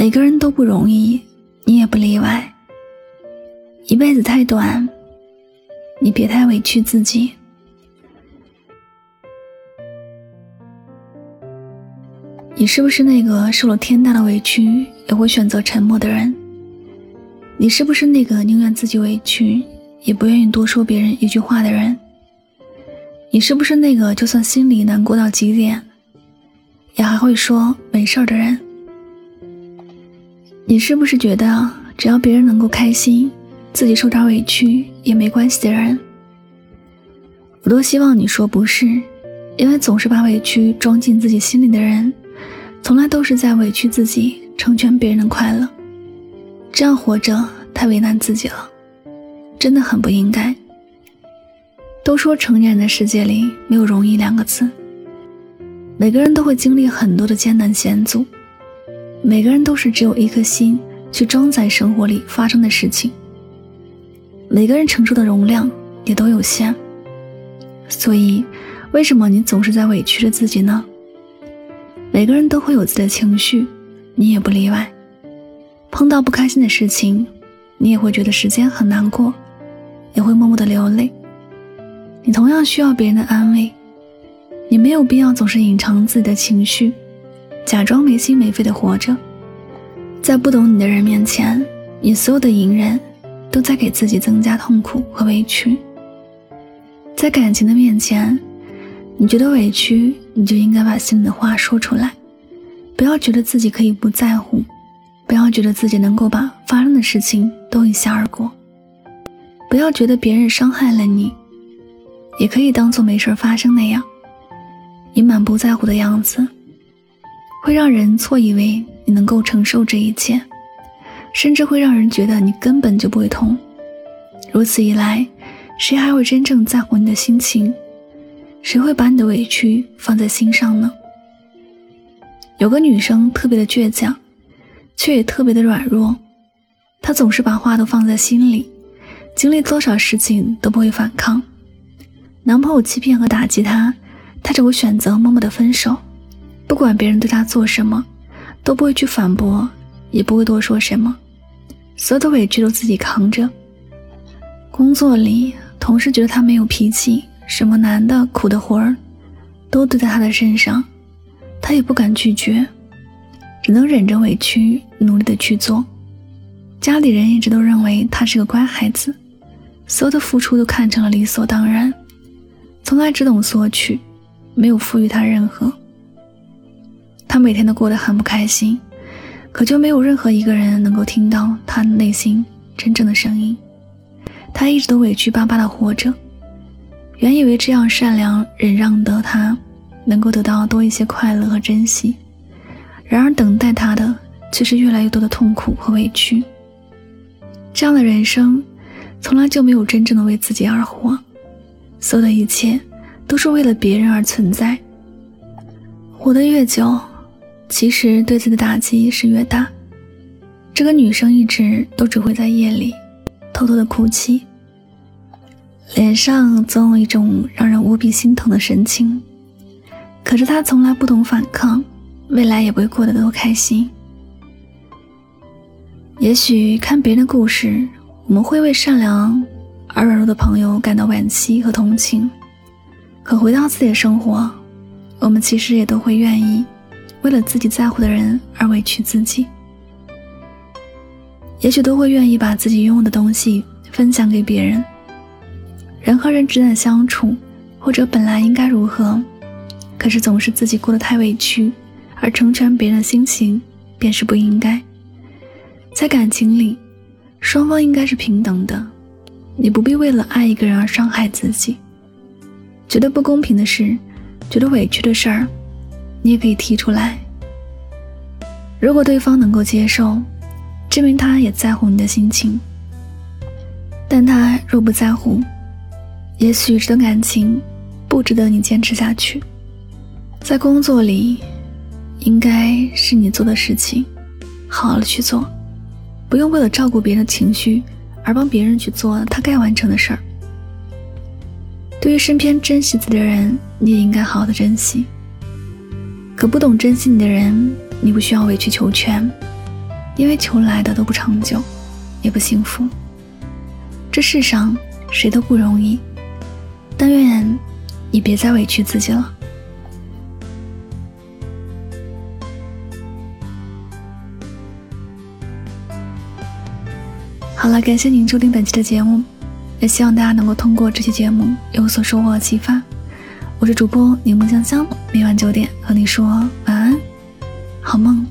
每个人都不容易，你也不例外。一辈子太短，你别太委屈自己。你是不是那个受了天大的委屈也会选择沉默的人？你是不是那个宁愿自己委屈也不愿意多说别人一句话的人？你是不是那个就算心里难过到极点，也还会说没事儿的人？你是不是觉得只要别人能够开心，自己受点委屈也没关系的人？我多希望你说不是，因为总是把委屈装进自己心里的人，从来都是在委屈自己，成全别人的快乐。这样活着太为难自己了，真的很不应该。都说成年人的世界里没有容易两个字，每个人都会经历很多的艰难险阻。每个人都是只有一颗心去装载生活里发生的事情，每个人承受的容量也都有限。所以，为什么你总是在委屈着自己呢？每个人都会有自己的情绪，你也不例外。碰到不开心的事情，你也会觉得时间很难过，也会默默的流泪。你同样需要别人的安慰，你没有必要总是隐藏自己的情绪。假装没心没肺的活着，在不懂你的人面前，你所有的隐忍都在给自己增加痛苦和委屈。在感情的面前，你觉得委屈，你就应该把心里的话说出来，不要觉得自己可以不在乎，不要觉得自己能够把发生的事情都一笑而过，不要觉得别人伤害了你，也可以当做没事发生那样，以满不在乎的样子。会让人错以为你能够承受这一切，甚至会让人觉得你根本就不会痛。如此一来，谁还会真正在乎你的心情？谁会把你的委屈放在心上呢？有个女生特别的倔强，却也特别的软弱。她总是把话都放在心里，经历多少事情都不会反抗。男朋友欺骗和打击她，她只会选择默默的分手。不管别人对他做什么，都不会去反驳，也不会多说什么，所有的委屈都自己扛着。工作里，同事觉得他没有脾气，什么难的、苦的活儿，都堆在他的身上，他也不敢拒绝，只能忍着委屈，努力的去做。家里人一直都认为他是个乖孩子，所有的付出都看成了理所当然，从来只懂索取，没有赋予他任何。他每天都过得很不开心，可就没有任何一个人能够听到他内心真正的声音。他一直都委屈巴巴的活着，原以为这样善良忍让的他，能够得到多一些快乐和珍惜，然而等待他的却是越来越多的痛苦和委屈。这样的人生，从来就没有真正的为自己而活，所有的一切都是为了别人而存在。活得越久。其实对自己的打击是越大。这个女生一直都只会在夜里偷偷的哭泣，脸上总有一种让人无比心疼的神情。可是她从来不懂反抗，未来也不会过得多开心。也许看别人的故事，我们会为善良而软弱的朋友感到惋惜和同情，可回到自己的生活，我们其实也都会愿意。为了自己在乎的人而委屈自己，也许都会愿意把自己拥有的东西分享给别人。人和人之间的相处，或者本来应该如何，可是总是自己过得太委屈，而成全别人的心情便是不应该。在感情里，双方应该是平等的，你不必为了爱一个人而伤害自己。觉得不公平的事，觉得委屈的事儿。你也可以提出来。如果对方能够接受，证明他也在乎你的心情。但他若不在乎，也许这段感情不值得你坚持下去。在工作里，应该是你做的事情，好好的去做，不用为了照顾别人的情绪而帮别人去做他该完成的事儿。对于身边珍惜自己的人，你也应该好好的珍惜。可不懂珍惜你的人，你不需要委曲求全，因为求来的都不长久，也不幸福。这世上谁都不容易，但愿你别再委屈自己了。好了，感谢您收听本期的节目，也希望大家能够通过这期节目有所收获和启发。我是主播柠檬香香，每晚九点和你说晚安，好梦。